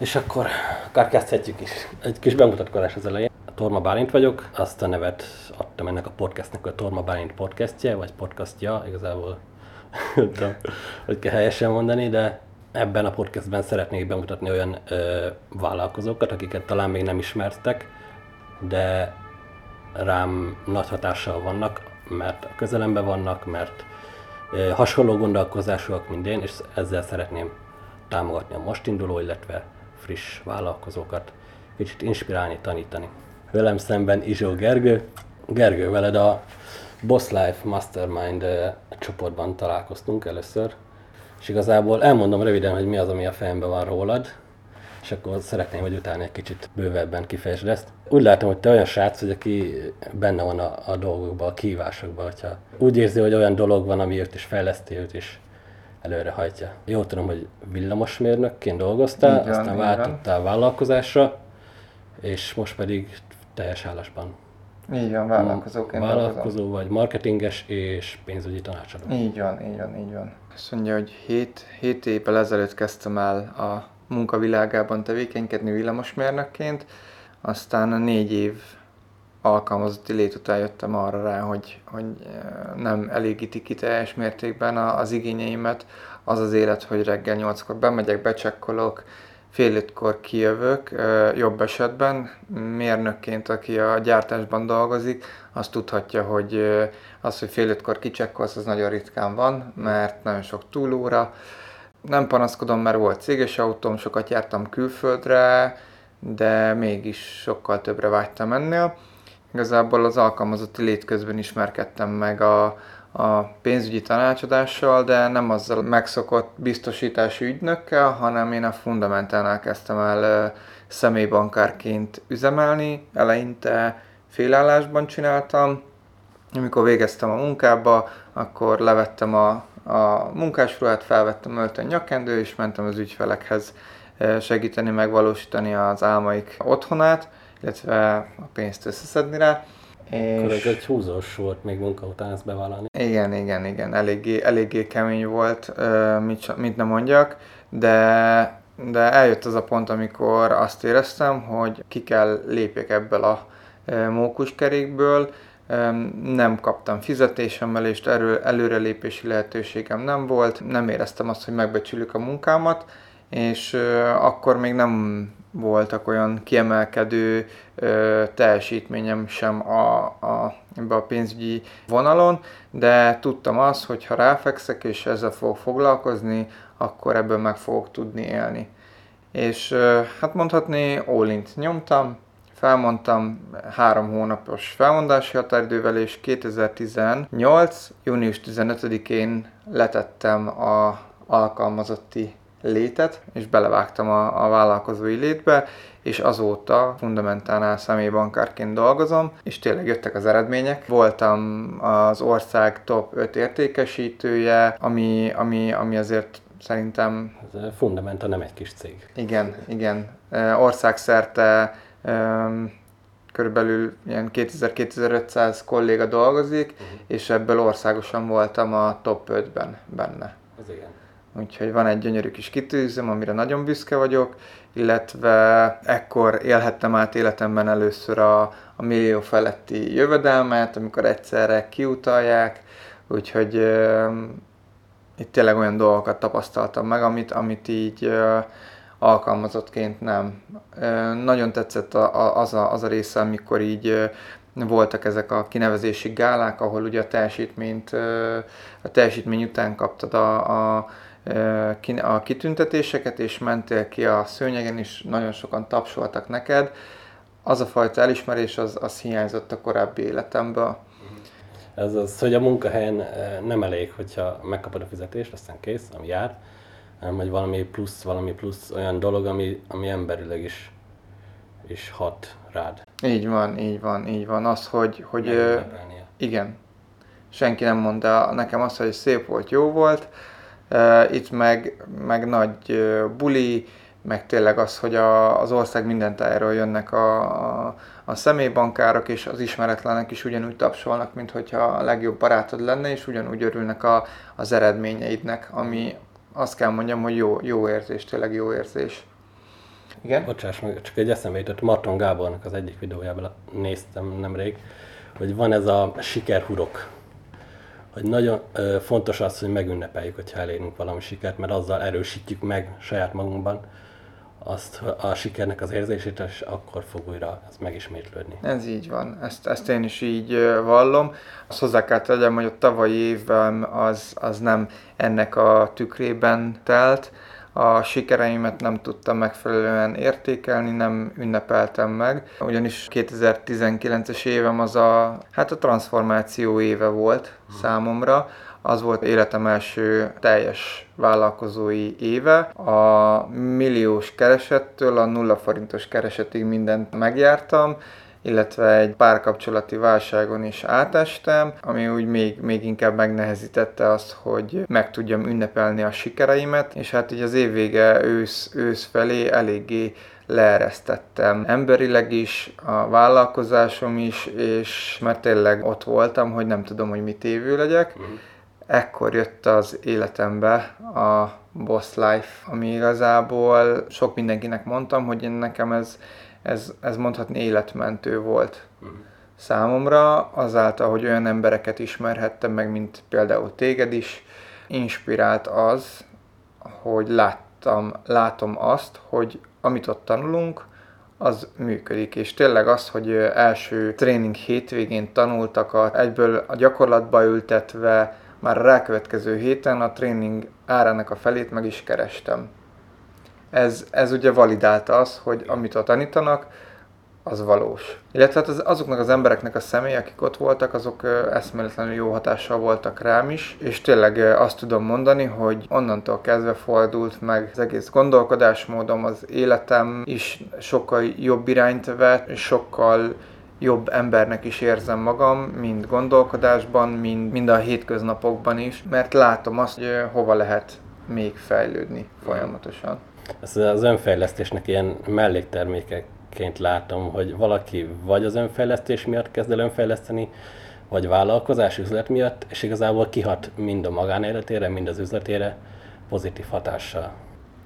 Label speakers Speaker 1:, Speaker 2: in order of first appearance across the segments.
Speaker 1: És akkor akár kezdhetjük is. Egy kis bemutatkozás az elején. Torma Bálint vagyok, azt a nevet adtam ennek a podcastnek, a Torma Bálint podcastje, vagy podcastja, igazából tudom, hogy kell helyesen mondani, de ebben a podcastben szeretnék bemutatni olyan ö, vállalkozókat, akiket talán még nem ismertek, de rám nagy hatással vannak, mert a közelemben vannak, mert ö, hasonló gondolkozásúak, mint én, és ezzel szeretném támogatni a most induló, illetve friss vállalkozókat, kicsit inspirálni, tanítani. Velem szemben Izsó Gergő. Gergő, veled a Boss Life Mastermind csoportban találkoztunk először, és igazából elmondom röviden, hogy mi az, ami a fejemben van rólad, és akkor szeretném, hogy utána egy kicsit bővebben kifejtsd ezt. Úgy látom, hogy te olyan srác, hogy aki benne van a, a dolgokban, a kívásokban, hogyha úgy érzi, hogy olyan dolog van, ami őt is fejleszti, őt is előre hajtja. Jó tudom, hogy villamosmérnökként dolgoztál,
Speaker 2: van,
Speaker 1: aztán váltottál vállalkozásra, és most pedig teljes állásban
Speaker 2: Így van, vállalkozóként dolgozom.
Speaker 1: vállalkozó vagy, marketinges és pénzügyi tanácsadó.
Speaker 2: Így van, így van, így van. Azt mondja, hogy 7, 7 évvel ezelőtt kezdtem el a munkavilágában tevékenykedni villamosmérnökként, aztán négy év alkalmazotti lét után jöttem arra rá, hogy, hogy eh, nem elégíti ki teljes mértékben az igényeimet. Az az élet, hogy reggel nyolckor bemegyek, becsekkolok, fél ötkor kijövök, eh, jobb esetben. Mérnökként, aki a gyártásban dolgozik, az tudhatja, hogy eh, az, hogy fél ötkor kicsekkolsz, az nagyon ritkán van, mert nagyon sok túlóra. Nem panaszkodom, mert volt céges autóm, sokat jártam külföldre, de mégis sokkal többre vágytam ennél. Igazából az alkalmazotti lét közben ismerkedtem meg a, a pénzügyi tanácsadással, de nem azzal megszokott biztosítási ügynökkel, hanem én a Fundamentálnál kezdtem el személybankárként üzemelni. Eleinte félállásban csináltam, amikor végeztem a munkába, akkor levettem a, a munkásruhát, felvettem öltön nyakendő, és mentem az ügyfelekhez segíteni, megvalósítani az álmaik otthonát, illetve a pénzt összeszedni rá.
Speaker 1: Akkor ez
Speaker 2: És
Speaker 1: egy húzós volt még munka után ezt bevállalni.
Speaker 2: igen, igen, igen, eléggé, eléggé kemény volt, mit, mit nem mondjak, de, de eljött az a pont, amikor azt éreztem, hogy ki kell lépjek ebből a mókuskerékből, nem kaptam fizetésemelést, erő, előrelépési lehetőségem nem volt, nem éreztem azt, hogy megbecsülik a munkámat, és akkor még nem voltak olyan kiemelkedő ö, teljesítményem sem a, a, ebbe a pénzügyi vonalon, de tudtam azt, hogy ha ráfekszek és ezzel fogok foglalkozni, akkor ebből meg fogok tudni élni. És ö, hát mondhatni all nyomtam, felmondtam három hónapos felmondási határidővel, és 2018. június 15-én letettem a alkalmazotti létet, és belevágtam a, a vállalkozói létbe, és azóta fundamentálnál személybankárként dolgozom, és tényleg jöttek az eredmények. Voltam az ország top 5 értékesítője, ami, ami, ami azért szerintem
Speaker 1: Ez Fundamenta nem egy kis cég.
Speaker 2: igen, igen. Országszerte körülbelül ilyen 2000-2500 kolléga dolgozik,
Speaker 1: Mhm.
Speaker 2: és ebből országosan voltam a top 5-ben benne.
Speaker 1: Ez igen.
Speaker 2: Úgyhogy van egy gyönyörű kis kitűzöm, amire nagyon büszke vagyok, illetve ekkor élhettem át életemben először a, a millió feletti jövedelmet, amikor egyszerre kiutalják, úgyhogy öm, itt tényleg olyan dolgokat tapasztaltam meg, amit, amit így ö, alkalmazottként nem. Ö, nagyon tetszett a, a, az, a, az a része, amikor így ö, voltak ezek a kinevezési gálák, ahol ugye a teljesítményt, ö, a teljesítmény után kaptad a, a, a kitüntetéseket, és mentél ki a szőnyegen, és nagyon sokan tapsoltak neked. Az a fajta elismerés, az, az hiányzott a korábbi életemből.
Speaker 1: Ez az, hogy a munkahelyen nem elég, hogyha megkapod a fizetést, aztán kész, ami jár, hanem hogy valami plusz, valami plusz olyan dolog, ami, ami emberileg is, is hat rád.
Speaker 2: Így van, így van, így van. Az, hogy, hogy ö, igen, senki nem mondta nekem azt, hogy szép volt, jó volt. Itt meg, meg nagy buli, meg tényleg az, hogy a, az ország minden tájáról jönnek a, a, a személybankárok, és az ismeretlenek is ugyanúgy tapsolnak, mint hogyha a legjobb barátod lenne, és ugyanúgy örülnek a, az eredményeidnek, ami azt kell mondjam, hogy jó, jó érzés, tényleg jó érzés. Igen?
Speaker 1: Bocsáss meg, csak egy eszembe jutott, Marton Gábornak az egyik videójában néztem nemrég, hogy van ez a sikerhurok. Hogy nagyon fontos az, hogy megünnepeljük, hogyha elérünk valami sikert, mert azzal erősítjük meg saját magunkban azt a sikernek az érzését, és akkor fog újra ez megismétlődni.
Speaker 2: Ez így van, ezt, ezt én is így vallom. Azt hozzá kell tegyem, hogy a tavalyi évem az, az nem ennek a tükrében telt. A sikereimet nem tudtam megfelelően értékelni, nem ünnepeltem meg, ugyanis 2019-es évem az a, hát a transformáció éve volt számomra, az volt életem első teljes vállalkozói éve. A milliós keresettől a nulla forintos keresetig mindent megjártam, illetve egy párkapcsolati válságon is átestem, ami úgy még, még inkább megnehezítette azt, hogy meg tudjam ünnepelni a sikereimet, és hát így az évvége ősz, ősz felé eléggé leeresztettem emberileg is, a vállalkozásom is, és mert tényleg ott voltam, hogy nem tudom, hogy mit évő legyek. Uh-huh. Ekkor jött az életembe a Boss Life, ami igazából sok mindenkinek mondtam, hogy én nekem ez ez, ez mondhatni életmentő volt uh-huh. számomra, azáltal, hogy olyan embereket ismerhettem meg, mint például téged is, inspirált az, hogy láttam, látom azt, hogy amit ott tanulunk, az működik. És tényleg az, hogy első tréning hétvégén tanultakat egyből a gyakorlatba ültetve, már a rákövetkező héten a tréning árának a felét meg is kerestem ez, ez ugye validálta az, hogy amit ott tanítanak, az valós. Illetve hát az, azoknak az embereknek a személy, akik ott voltak, azok eszméletlenül jó hatással voltak rám is, és tényleg azt tudom mondani, hogy onnantól kezdve fordult meg az egész gondolkodásmódom, az életem is sokkal jobb irányt vett, sokkal jobb embernek is érzem magam, mind gondolkodásban, mind, mind a hétköznapokban is, mert látom azt, hogy hova lehet még fejlődni folyamatosan.
Speaker 1: Ezt az önfejlesztésnek ilyen melléktermékeként látom, hogy valaki vagy az önfejlesztés miatt kezd el önfejleszteni, vagy vállalkozás üzlet miatt, és igazából kihat mind a magánéletére, mind az üzletére pozitív hatással.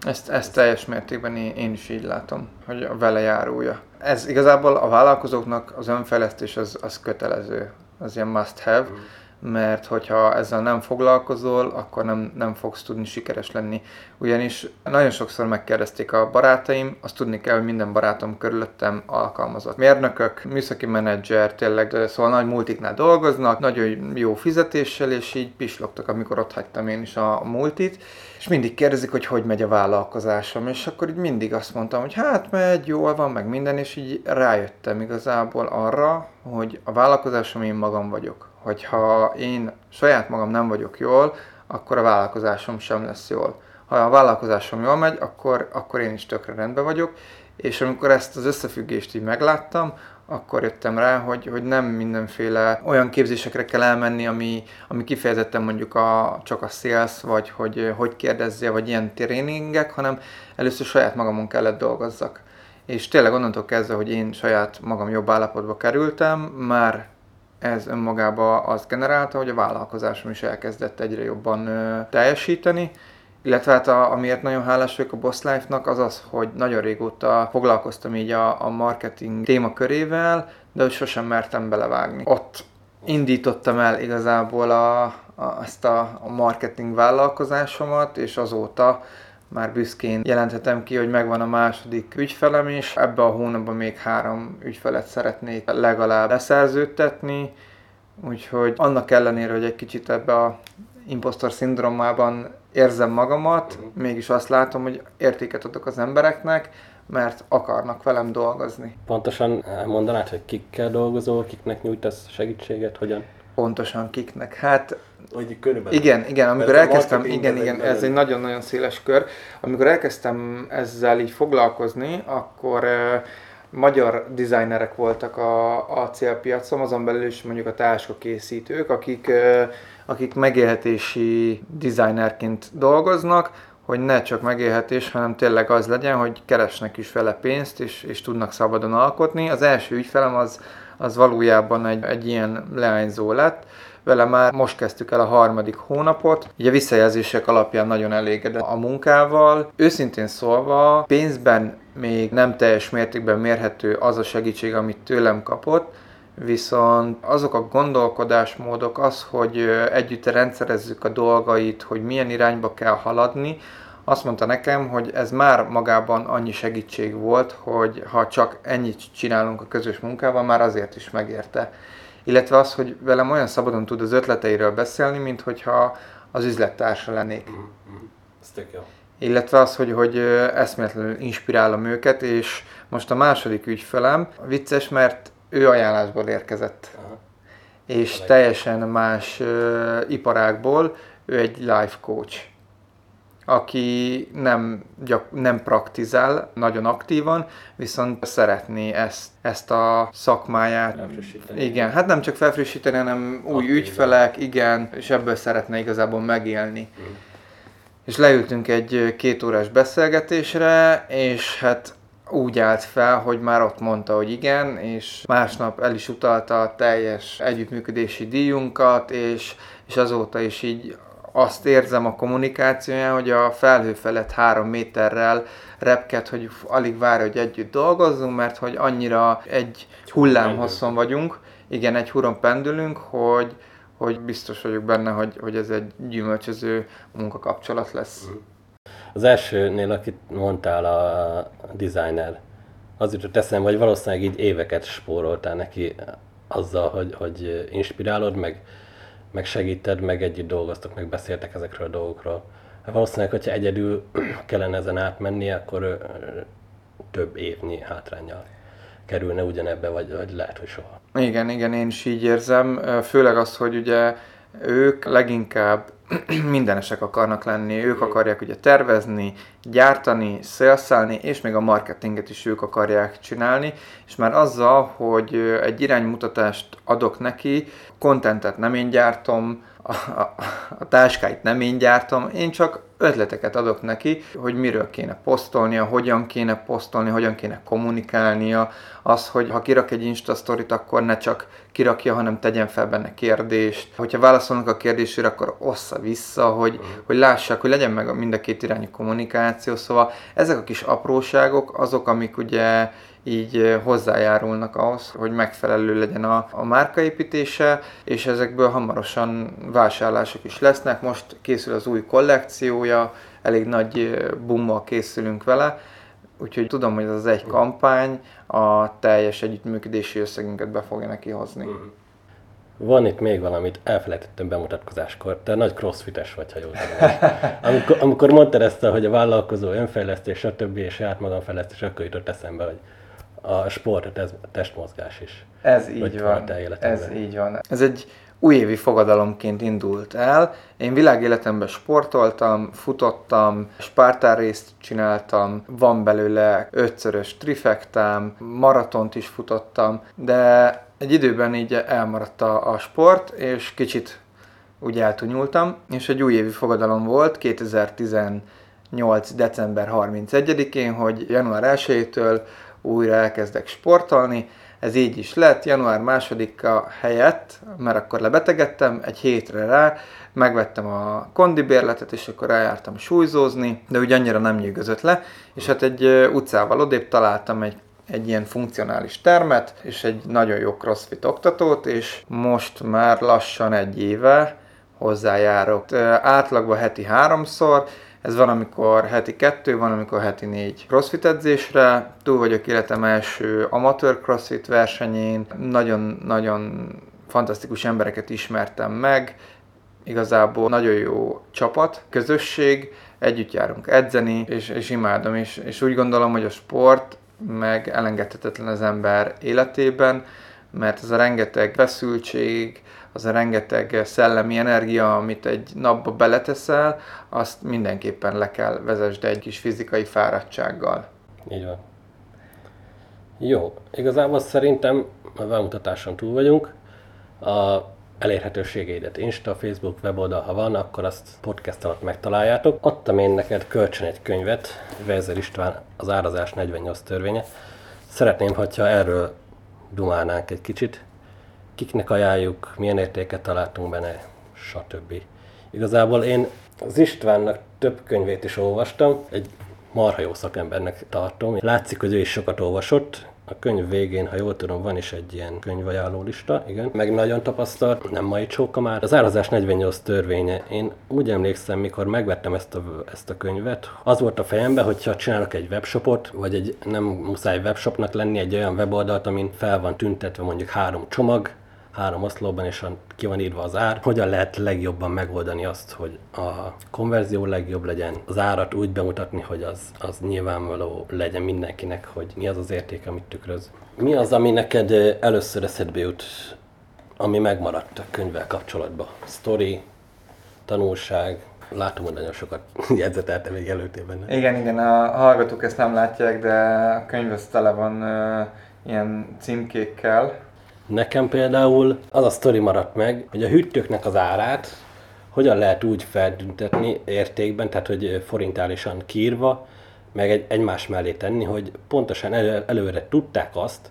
Speaker 2: Ezt, ezt teljes mértékben én, én is így látom, hogy a vele járója. Ez igazából a vállalkozóknak az önfejlesztés az, az kötelező, az ilyen must have. Mm mert hogyha ezzel nem foglalkozol, akkor nem, nem fogsz tudni sikeres lenni. Ugyanis nagyon sokszor megkérdezték a barátaim, azt tudni kell, hogy minden barátom körülöttem alkalmazott. Mérnökök, műszaki menedzser, tényleg szóval nagy multiknál dolgoznak, nagyon jó fizetéssel, és így pislogtak, amikor ott hagytam én is a multit, és mindig kérdezik, hogy hogy megy a vállalkozásom, és akkor így mindig azt mondtam, hogy hát megy, jól van, meg minden, és így rájöttem igazából arra, hogy a vállalkozásom én magam vagyok hogyha én saját magam nem vagyok jól, akkor a vállalkozásom sem lesz jól. Ha a vállalkozásom jól megy, akkor, akkor én is tökre rendben vagyok, és amikor ezt az összefüggést így megláttam, akkor jöttem rá, hogy, hogy nem mindenféle olyan képzésekre kell elmenni, ami, ami kifejezetten mondjuk a, csak a sales, vagy hogy hogy kérdezze, vagy ilyen tréningek, hanem először saját magamon kellett dolgozzak. És tényleg onnantól kezdve, hogy én saját magam jobb állapotba kerültem, már ez önmagába azt generálta, hogy a vállalkozásom is elkezdett egyre jobban teljesíteni, illetve hát a, amiért nagyon hálás vagyok a Boss Life-nak, az az, hogy nagyon régóta foglalkoztam így a, a marketing témakörével, de hogy sosem mertem belevágni. Ott indítottam el igazából a, a, ezt a, a marketing vállalkozásomat, és azóta már büszkén jelenthetem ki, hogy megvan a második ügyfelem is. Ebbe a hónapban még három ügyfelet szeretnék legalább leszerződtetni, úgyhogy annak ellenére, hogy egy kicsit ebbe a impostor szindrómában érzem magamat, uh-huh. mégis azt látom, hogy értéket adok az embereknek, mert akarnak velem dolgozni.
Speaker 1: Pontosan mondanád, hogy kikkel dolgozol, kiknek nyújtasz segítséget, hogyan?
Speaker 2: Pontosan kiknek. Hát
Speaker 1: hogy körülbelül.
Speaker 2: Igen, igen, amikor elkezdtem, igen, igen, ez egy nagyon-nagyon széles kör. Amikor elkezdtem ezzel így foglalkozni, akkor magyar designerek voltak a, a célpiacon, azon belül is mondjuk a táskakészítők, akik, akik megélhetési designerként dolgoznak, hogy ne csak megélhetés, hanem tényleg az legyen, hogy keresnek is vele pénzt, és, és tudnak szabadon alkotni. Az első ügyfelem az, az valójában egy, egy ilyen leányzó lett, vele már most kezdtük el a harmadik hónapot. Ugye visszajelzések alapján nagyon elégedett a munkával. Őszintén szólva, pénzben még nem teljes mértékben mérhető az a segítség, amit tőlem kapott, viszont azok a gondolkodásmódok, az, hogy együtt rendszerezzük a dolgait, hogy milyen irányba kell haladni, azt mondta nekem, hogy ez már magában annyi segítség volt, hogy ha csak ennyit csinálunk a közös munkával, már azért is megérte. Illetve az, hogy velem olyan szabadon tud az ötleteiről beszélni, mint hogyha az üzlettársa lennék. Mm-hmm.
Speaker 1: Ez tök jó.
Speaker 2: Illetve az, hogy, hogy eszméletlenül inspirálom őket, és most a második ügyfelem vicces, mert ő ajánlásból érkezett. Aha. És teljesen más uh, iparágból, ő egy life coach aki nem, gyak, nem praktizál nagyon aktívan, viszont szeretné ezt, ezt a szakmáját. Igen, hát nem csak felfrissíteni, hanem új Aktívan. ügyfelek, igen, és ebből szeretne igazából megélni. Mm. És leültünk egy két órás beszélgetésre, és hát úgy állt fel, hogy már ott mondta, hogy igen, és másnap el is utalta a teljes együttműködési díjunkat, és, és azóta is így azt érzem a kommunikációján, hogy a felhő felett három méterrel repked, hogy alig vár, hogy együtt dolgozzunk, mert hogy annyira egy hullámhosszon vagyunk, igen, egy huron pendülünk, hogy, hogy biztos vagyok benne, hogy, hogy ez egy gyümölcsöző munkakapcsolat lesz.
Speaker 1: Az elsőnél, akit mondtál, a designer, az jutott eszembe, hogy valószínűleg így éveket spóroltál neki azzal, hogy, hogy inspirálod, meg meg segíted, meg együtt dolgoztok, meg beszéltek ezekről a dolgokról. Hát valószínűleg, hogyha egyedül kellene ezen átmenni, akkor több évnyi hátrányjal kerülne ugyanebbe, vagy, vagy lehet, hogy soha.
Speaker 2: Igen, igen, én is így érzem. Főleg azt, hogy ugye ők leginkább mindenesek akarnak lenni, ők akarják ugye tervezni, gyártani, szélszálni, és még a marketinget is ők akarják csinálni, és már azzal, hogy egy iránymutatást adok neki, kontentet nem én gyártom, a, a, a táskáit nem én gyártom, én csak ötleteket adok neki, hogy miről kéne posztolnia, hogyan kéne posztolni, hogyan kéne kommunikálnia, az, hogy ha kirak egy Insta sztorit, akkor ne csak kirakja, hanem tegyen fel benne kérdést. Hogyha válaszolnak a kérdésére, akkor ossza vissza, hogy, hogy lássák, hogy legyen meg mind a két irányú kommunikáció. Szóval ezek a kis apróságok azok, amik ugye így hozzájárulnak ahhoz, hogy megfelelő legyen a, a márkaépítése, és ezekből hamarosan vásárlások is lesznek. Most készül az új kollekciója, elég nagy bummal készülünk vele, úgyhogy tudom, hogy ez az egy kampány a teljes együttműködési összegünket be fogja neki hozni. Mhm.
Speaker 1: Van itt még valamit, elfelejtettem bemutatkozáskor. Te nagy crossfites vagy, ha jól tudom. amikor, amikor mondtad ezt, hogy a vállalkozó önfejlesztés, stb. és saját magamfejlesztés, akkor jutott eszembe, hogy a sport, a testmozgás is.
Speaker 2: Ez így van. Ez így van. Ez egy újévi fogadalomként indult el. Én világéletemben sportoltam, futottam, spártár csináltam, van belőle ötszörös trifektám, maratont is futottam, de egy időben így elmaradt a, a sport, és kicsit úgy eltunyultam, és egy újévi fogadalom volt 2018. december 31-én, hogy január 1-től újra elkezdek sportolni. Ez így is lett, január másodika helyett, mert akkor lebetegedtem, egy hétre rá, megvettem a kondibérletet, és akkor eljártam súlyzózni, de úgy annyira nem nyűgözött le, és hát egy utcával odébb találtam egy egy ilyen funkcionális termet, és egy nagyon jó crossfit oktatót, és most már lassan egy éve hozzájárok. Átlagban heti háromszor, ez van, amikor heti kettő, van, amikor heti négy crossfit edzésre. Túl vagyok életem első amatőr crossfit versenyén. Nagyon-nagyon fantasztikus embereket ismertem meg. Igazából nagyon jó csapat, közösség, együtt járunk edzeni, és, és imádom, és, és úgy gondolom, hogy a sport meg elengedhetetlen az ember életében, mert ez a rengeteg feszültség, az a rengeteg szellemi energia, amit egy napba beleteszel, azt mindenképpen le kell vezesd egy kis fizikai fáradtsággal.
Speaker 1: Így van. Jó, igazából szerintem a bemutatáson túl vagyunk. A elérhetőségeidet, Insta, Facebook, weboldal, ha van, akkor azt podcast alatt megtaláljátok. Adtam én neked kölcsön egy könyvet, Vezzer István, az árazás 48 törvénye. Szeretném, hogyha erről dumálnánk egy kicsit kiknek ajánljuk, milyen értéket találtunk benne, stb. Igazából én az Istvánnak több könyvét is olvastam, egy marha jó szakembernek tartom. Látszik, hogy ő is sokat olvasott, a könyv végén, ha jól tudom, van is egy ilyen könyvajánló lista, igen. Meg nagyon tapasztalt, nem mai csóka már. Az árazás 48 törvénye. Én úgy emlékszem, mikor megvettem ezt a, ezt a könyvet, az volt a fejemben, hogyha csinálok egy webshopot, vagy egy nem muszáj webshopnak lenni, egy olyan weboldalt, amin fel van tüntetve mondjuk három csomag, három oszlopban, és ki van írva az ár. Hogyan lehet legjobban megoldani azt, hogy a konverzió legjobb legyen, az árat úgy bemutatni, hogy az, az nyilvánvaló legyen mindenkinek, hogy mi az az érték, amit tükröz. Mi az, ami neked először eszedbe jut, ami megmaradt a könyvvel kapcsolatban? Story, tanulság, látom, hogy nagyon sokat jegyzetelte még előttél benne.
Speaker 2: Igen, igen, a hallgatók ezt nem látják, de a könyv tele van uh, ilyen címkékkel,
Speaker 1: Nekem például az a sztori maradt meg, hogy a hűtőknek az árát hogyan lehet úgy feltüntetni értékben, tehát hogy forintálisan kírva, meg egy, egymás mellé tenni, hogy pontosan elő, előre tudták azt,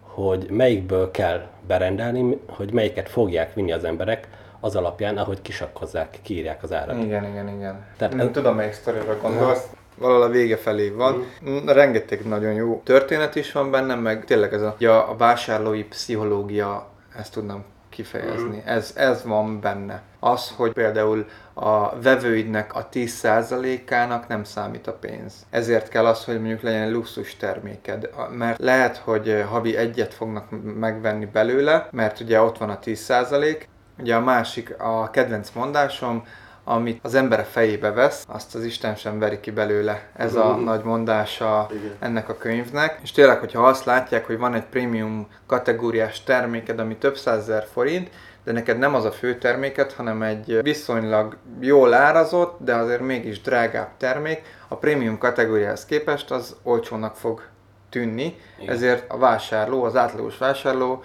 Speaker 1: hogy melyikből kell berendelni, hogy melyiket fogják vinni az emberek, az alapján, ahogy kisakkozzák, kírják az árat.
Speaker 2: Igen, igen, igen. Tehát ez... Tudom, melyik sztorira gondolsz valahol a vége felé van. Mm. Rengeteg nagyon jó történet is van benne, meg tényleg ez a, ja, a vásárlói pszichológia, ezt tudnám kifejezni. Mm. Ez, ez van benne. Az, hogy például a vevőidnek a 10%-ának nem számít a pénz. Ezért kell az, hogy mondjuk legyen egy luxus terméked. Mert lehet, hogy havi egyet fognak megvenni belőle, mert ugye ott van a 10%. Ugye a másik, a kedvenc mondásom, amit az ember fejébe vesz, azt az Isten sem veri ki belőle. Ez a uh-huh. nagy mondása Igen. ennek a könyvnek. És tényleg, hogyha azt látják, hogy van egy prémium kategóriás terméked, ami több százezer forint, de neked nem az a fő terméket, hanem egy viszonylag jól árazott, de azért mégis drágább termék, a prémium kategóriához képest az olcsónak fog tűnni, Igen. ezért a vásárló, az átlagos vásárló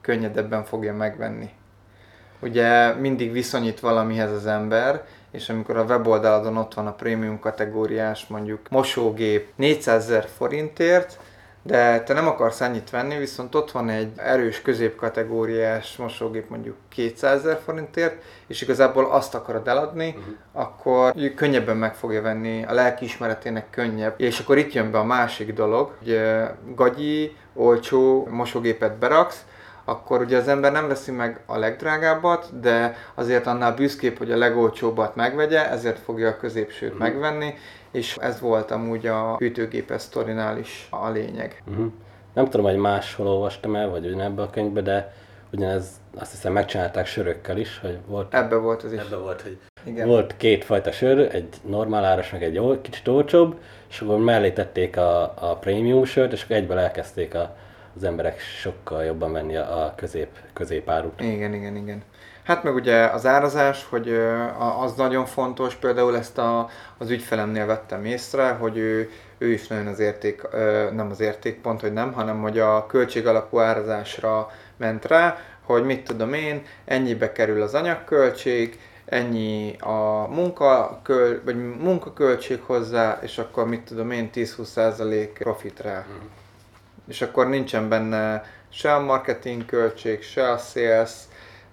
Speaker 2: könnyedebben fogja megvenni ugye mindig viszonyít valamihez az ember, és amikor a weboldaladon ott van a prémium kategóriás mondjuk mosógép 400 ezer forintért, de te nem akarsz ennyit venni, viszont ott van egy erős középkategóriás mosógép mondjuk 200 ezer forintért, és igazából azt akarod eladni, uh-huh. akkor könnyebben meg fogja venni, a lelkiismeretének könnyebb. És akkor itt jön be a másik dolog, hogy gagyi, olcsó mosógépet beraksz, akkor ugye az ember nem veszi meg a legdrágábbat, de azért annál büszkébb, hogy a legolcsóbbat megvegye, ezért fogja a középsőt uh-huh. megvenni, és ez volt amúgy a hűtőgépes sztorinál is a lényeg.
Speaker 1: Uh-huh. Nem tudom, hogy máshol olvastam el, vagy ebbe a könyvbe, de ugyanez azt hiszem megcsinálták sörökkel is, hogy volt...
Speaker 2: Ebbe volt az is.
Speaker 1: Ebbe volt, hogy Igen. volt két fajta sör, egy normál áras, meg egy kicsit olcsóbb, és akkor mellé tették a, a prémium sört, és akkor egyből elkezdték a az emberek sokkal jobban venni a közép, középárut.
Speaker 2: Igen, igen, igen. Hát meg ugye az árazás, hogy az nagyon fontos, például ezt a, az ügyfelemnél vettem észre, hogy ő, ő is nagyon az érték, nem az értékpont, hogy nem, hanem hogy a költség alapú árazásra ment rá, hogy mit tudom én, ennyibe kerül az anyagköltség, ennyi a munka, köl, vagy munkaköltség hozzá, és akkor mit tudom én, 10-20% profit rá. Mm és akkor nincsen benne se a marketing költség, se a sales,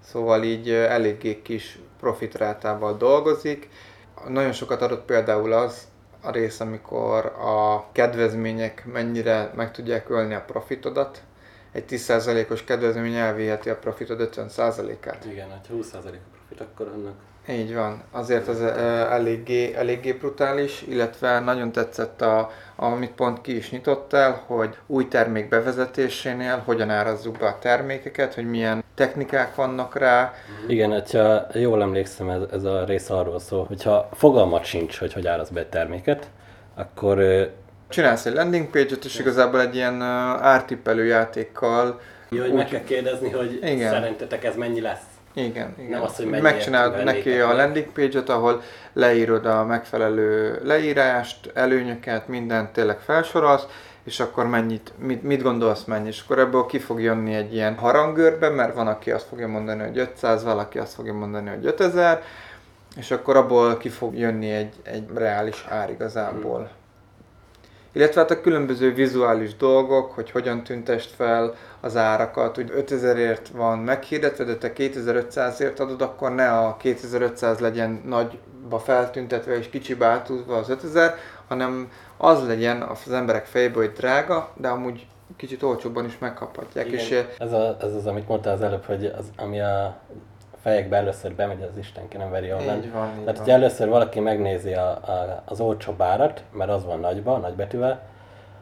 Speaker 2: szóval így eléggé kis profitrátával dolgozik. Nagyon sokat adott például az a rész, amikor a kedvezmények mennyire meg tudják ölni a profitodat. Egy 10%-os kedvezmény elviheti a profitod 50%-át.
Speaker 1: Igen, hát 20% a profit, akkor annak
Speaker 2: így van, azért az eléggé, eléggé brutális, illetve nagyon tetszett, a, amit pont ki is nyitottál, hogy új termék bevezetésénél hogyan árazzuk be a termékeket, hogy milyen technikák vannak rá.
Speaker 1: Igen, hogyha jól emlékszem, ez, ez a rész arról szól, hogyha fogalmat sincs, hogy hogy áraz be egy terméket, akkor...
Speaker 2: Csinálsz egy landing page-et, és igazából egy ilyen ártippelő játékkal...
Speaker 1: Jó, hogy úgy... meg kell kérdezni, hogy igen. szerintetek ez mennyi lesz.
Speaker 2: Igen, igen. Nem az, hogy Megcsinálod neki a landing page-ot, ahol leírod a megfelelő leírást, előnyöket, mindent tényleg felsorolsz, és akkor mennyit, mit, mit gondolsz mennyi, és akkor ebből ki fog jönni egy ilyen harangörbe, mert van, aki azt fogja mondani, hogy 500, valaki azt fogja mondani, hogy 5000, és akkor abból ki fog jönni egy, egy reális ár igazából. Hmm illetve hát a különböző vizuális dolgok, hogy hogyan tüntest fel az árakat, hogy 5000ért van meghirdetve, de te 2500ért adod, akkor ne a 2500 legyen nagyba feltüntetve és kicsibe átúzva az 5000, hanem az legyen az emberek fejében, hogy drága, de amúgy kicsit olcsóbban is megkaphatják.
Speaker 1: Igen.
Speaker 2: És
Speaker 1: Ez, a, ez az, amit mondtál az előbb, hogy az, ami a fejekbe először bemegy, az Isten ki nem veri onnan.
Speaker 2: így van, így
Speaker 1: Tehát,
Speaker 2: van.
Speaker 1: hogyha először valaki megnézi a, a, az olcsóbb árat, mert az van nagyba, nagybetűvel,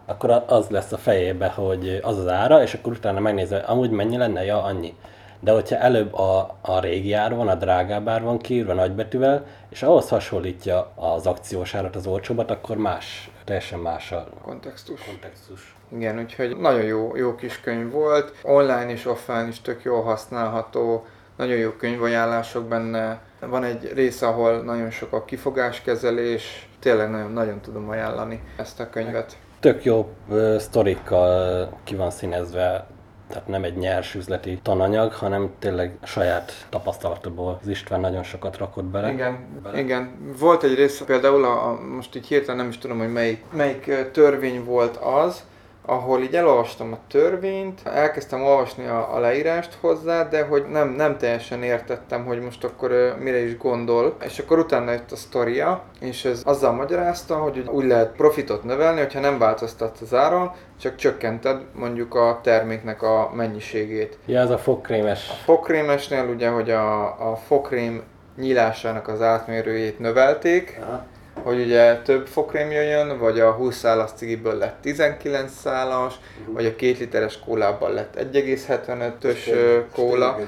Speaker 1: akkor az lesz a fejébe, hogy az az ára, és akkor utána megnézi, hogy amúgy mennyi lenne, ja, annyi. De hogyha előbb a, a régi ár van, a drágább ár van kiírva nagybetűvel, és ahhoz hasonlítja az akciós árat, az olcsóbbat, akkor más, teljesen más a
Speaker 2: kontextus.
Speaker 1: kontextus.
Speaker 2: Igen, úgyhogy nagyon jó, jó kis könyv volt. Online és offline is tök jól használható. Nagyon jó könyvajánlások benne. Van egy rész, ahol nagyon sok a kifogáskezelés. Tényleg nagyon, nagyon tudom ajánlani ezt a könyvet.
Speaker 1: Tök jó ö, sztorikkal ki van színezve, tehát nem egy nyers üzleti tananyag, hanem tényleg saját tapasztalatból az István nagyon sokat rakott bele.
Speaker 2: Igen,
Speaker 1: Bele.
Speaker 2: igen. Volt egy rész, például a, a, most így hirtelen nem is tudom, hogy melyik, melyik törvény volt az, ahol így elolvastam a törvényt, elkezdtem olvasni a, a leírást hozzá, de hogy nem, nem teljesen értettem, hogy most akkor mire is gondol. És akkor utána jött a sztoria, és ez azzal magyarázta, hogy úgy lehet profitot növelni, hogyha nem változtatsz az áron, csak csökkented mondjuk a terméknek a mennyiségét.
Speaker 1: Ja, ez a fogkrémes.
Speaker 2: A fogkrémesnél ugye, hogy a, a fogkrém nyílásának az átmérőjét növelték,
Speaker 1: Aha.
Speaker 2: Hogy ugye több fogkrém jöjjön, vagy a 20 szálas cigiből lett 19 szálas, vagy a 2 literes kólában lett 1,75-ös ö, kóla.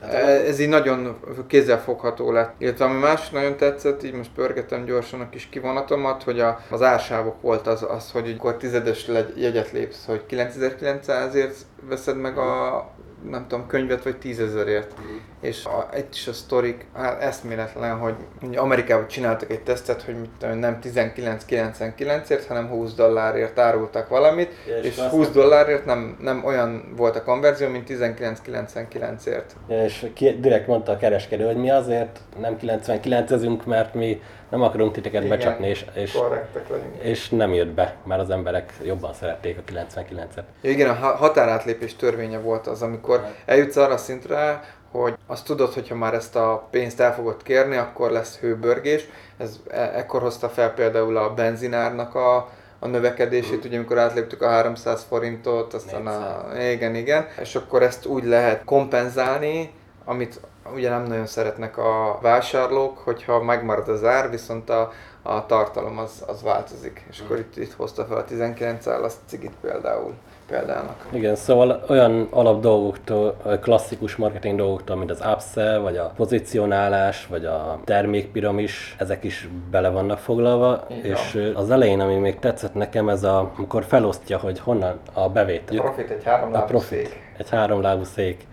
Speaker 2: E- Ez így nagyon kézzelfogható lett. Illetve ami másik nagyon tetszett, így most pörgetem gyorsan a kis kivonatomat, hogy a, az ársávok volt az, az hogy akkor tizedes legy- jegyet lépsz, hogy 9900-ért veszed meg a nem tudom, könyvet, vagy tízezerért. És a, itt is a sztorik hát eszméletlen, hogy Amerikában csináltak egy tesztet, hogy mit nem 19,99-ért, hanem 20 dollárért árultak valamit,
Speaker 1: Ja, és
Speaker 2: és
Speaker 1: azt
Speaker 2: 20
Speaker 1: nem-
Speaker 2: dollárért nem, nem olyan volt a konverzió, mint 19,99-ért.
Speaker 1: Ja, és ki, direkt mondta a kereskedő, hogy mi azért nem 99-ezünk, mert mi nem akarunk titeket
Speaker 2: Igen.
Speaker 1: becsapni, és, és, és nem jött be, mert az emberek jobban szerették a 99-et.
Speaker 2: Ja, igen, a ha- határátlépés törvénye volt az, amikor eljutsz arra a szintre, hogy azt tudod, hogyha már ezt a pénzt el fogod kérni, akkor lesz hőbörgés. Ez e- ekkor hozta fel például a benzinárnak a, a növekedését, ugye amikor átléptük a 300 forintot, aztán a, igen, igen, és akkor ezt úgy lehet kompenzálni, amit ugye nem nagyon szeretnek a vásárlók, hogyha megmarad az ár, viszont a, a tartalom az, az változik. És akkor itt, itt hozta fel a 19 áll cigit például példának.
Speaker 1: Igen, szóval olyan alap dolgoktól, klasszikus marketing dolgoktól, mint az upsell, vagy a pozicionálás, vagy a termékpiramis, ezek is bele vannak foglalva,
Speaker 2: Így
Speaker 1: és az elején, ami még tetszett nekem, ez a, amikor felosztja, hogy honnan a bevétel.
Speaker 2: profit egy három
Speaker 1: a profit, egy háromlábú szék,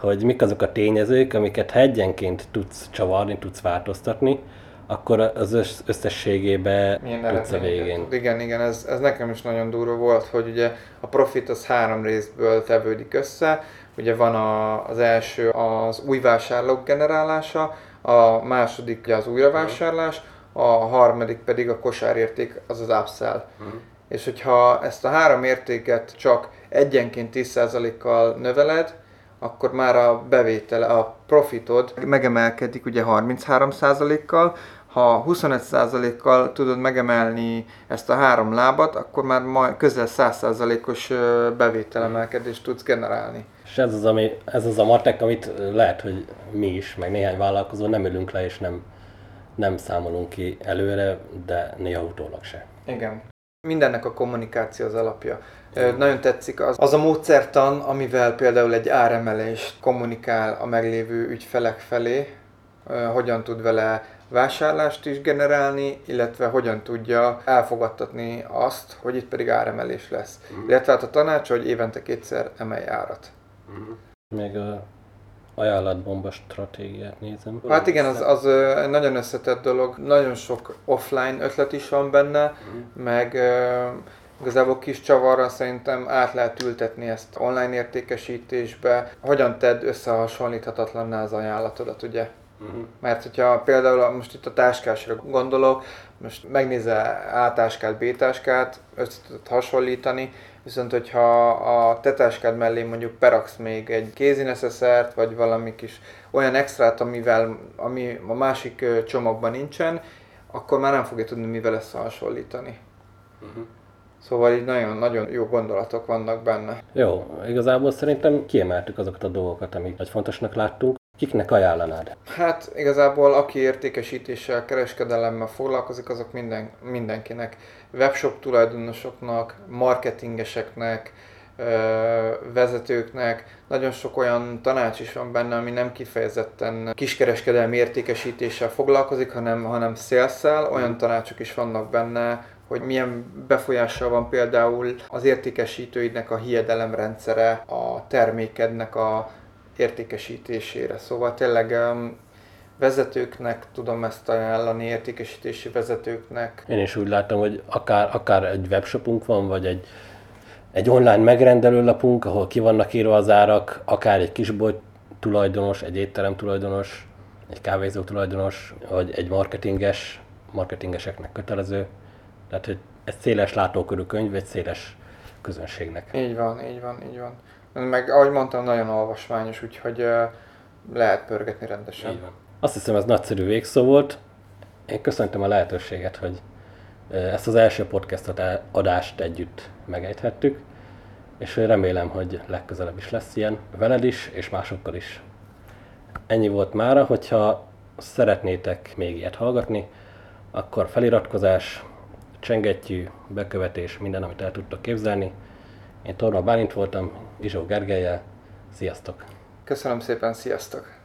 Speaker 1: hogy mik azok a tényezők, amiket ha egyenként tudsz csavarni, tudsz változtatni, akkor az össz- összességébe
Speaker 2: Milyen
Speaker 1: tudsz a végén.
Speaker 2: Igen, igen, ez, ez nekem is nagyon durva volt, hogy ugye a profit az három részből tevődik össze. Ugye van a, az első az új vásárlók generálása, a második az újravásárlás, a harmadik pedig a kosárérték, az az upsell.
Speaker 1: Mhm.
Speaker 2: És hogyha ezt a három értéket csak egyenként 10%-kal növeled, akkor már a bevétele, a profitod megemelkedik ugye 33%-kal, ha 25%-kal tudod megemelni ezt a három lábat, akkor már majd közel 100%-os ö, bevételemelkedést tudsz generálni.
Speaker 1: És ez az, ami, ez az a matek, amit lehet, hogy mi is, meg néhány vállalkozó nem ülünk le, és nem, nem számolunk ki előre, de néha utólag se.
Speaker 2: Igen. Mindennek a kommunikáció az alapja. Nagyon tetszik az, az a módszertan, amivel például egy áremelést kommunikál a meglévő ügyfelek felé, hogyan tud vele vásárlást is generálni, illetve hogyan tudja elfogadtatni azt, hogy itt pedig áremelés lesz. Illetve hát a tanács, hogy évente kétszer emelj árat.
Speaker 1: Még a ajánlatbomba stratégiát nézem.
Speaker 2: Hát igen, az, az nagyon összetett dolog, nagyon sok offline ötlet is van benne, meg ö, igazából kis csavarra szerintem át lehet ültetni ezt online értékesítésbe. Hogyan tedd összehasonlíthatatlanná az ajánlatodat, ugye?
Speaker 1: Mhm.
Speaker 2: Mert hogyha például most itt a táskásra gondolok, most megnézel A táskát, B táskát, össze tudod hasonlítani, viszont hogyha a te táskád mellé mondjuk peraksz még egy kézineszeszert, vagy valami kis olyan extrát, amivel, ami a másik csomagban nincsen, akkor már nem fogja tudni mivel összehasonlítani. Uh-huh. Szóval így nagyon-nagyon jó gondolatok vannak benne.
Speaker 1: Jó, igazából szerintem kiemeltük azokat a dolgokat, amit nagy fontosnak láttunk. Kiknek ajánlanád?
Speaker 2: Hát igazából aki értékesítéssel, kereskedelemmel foglalkozik, azok minden, mindenkinek. Webshop tulajdonosoknak, marketingeseknek, vezetőknek. Nagyon sok olyan tanács is van benne, ami nem kifejezetten kiskereskedelmi értékesítéssel foglalkozik, hanem, hanem szélszel. Olyan tanácsok is vannak benne, hogy milyen befolyással van például az értékesítőidnek a hiedelemrendszere a termékednek a értékesítésére. Szóval tényleg vezetőknek tudom ezt ajánlani, értékesítési vezetőknek.
Speaker 1: Én is úgy látom, hogy akár, akár egy webshopunk van, vagy egy, egy online megrendelőlapunk, ahol ki vannak írva az árak, akár egy kisbolt tulajdonos, egy étterem tulajdonos, egy kávézó tulajdonos, vagy egy marketinges, marketingeseknek kötelező. Tehát, hogy egy széles látókörű könyv, egy széles közönségnek.
Speaker 2: Így van, így van, így van. Meg ahogy mondtam, nagyon olvasmányos, úgyhogy lehet pörgetni rendesen. Így van.
Speaker 1: Azt hiszem, ez nagyszerű végszó volt. Én köszöntöm a lehetőséget, hogy ezt az első podcastot adást együtt megejthettük, és remélem, hogy legközelebb is lesz ilyen veled is, és másokkal is. Ennyi volt mára, hogyha szeretnétek még ilyet hallgatni, akkor feliratkozás, csengettyű, bekövetés, minden, amit el tudtok képzelni. Én Torma Bálint voltam, Izsó Gergelyel. Sziasztok!
Speaker 2: Köszönöm szépen, sziasztok!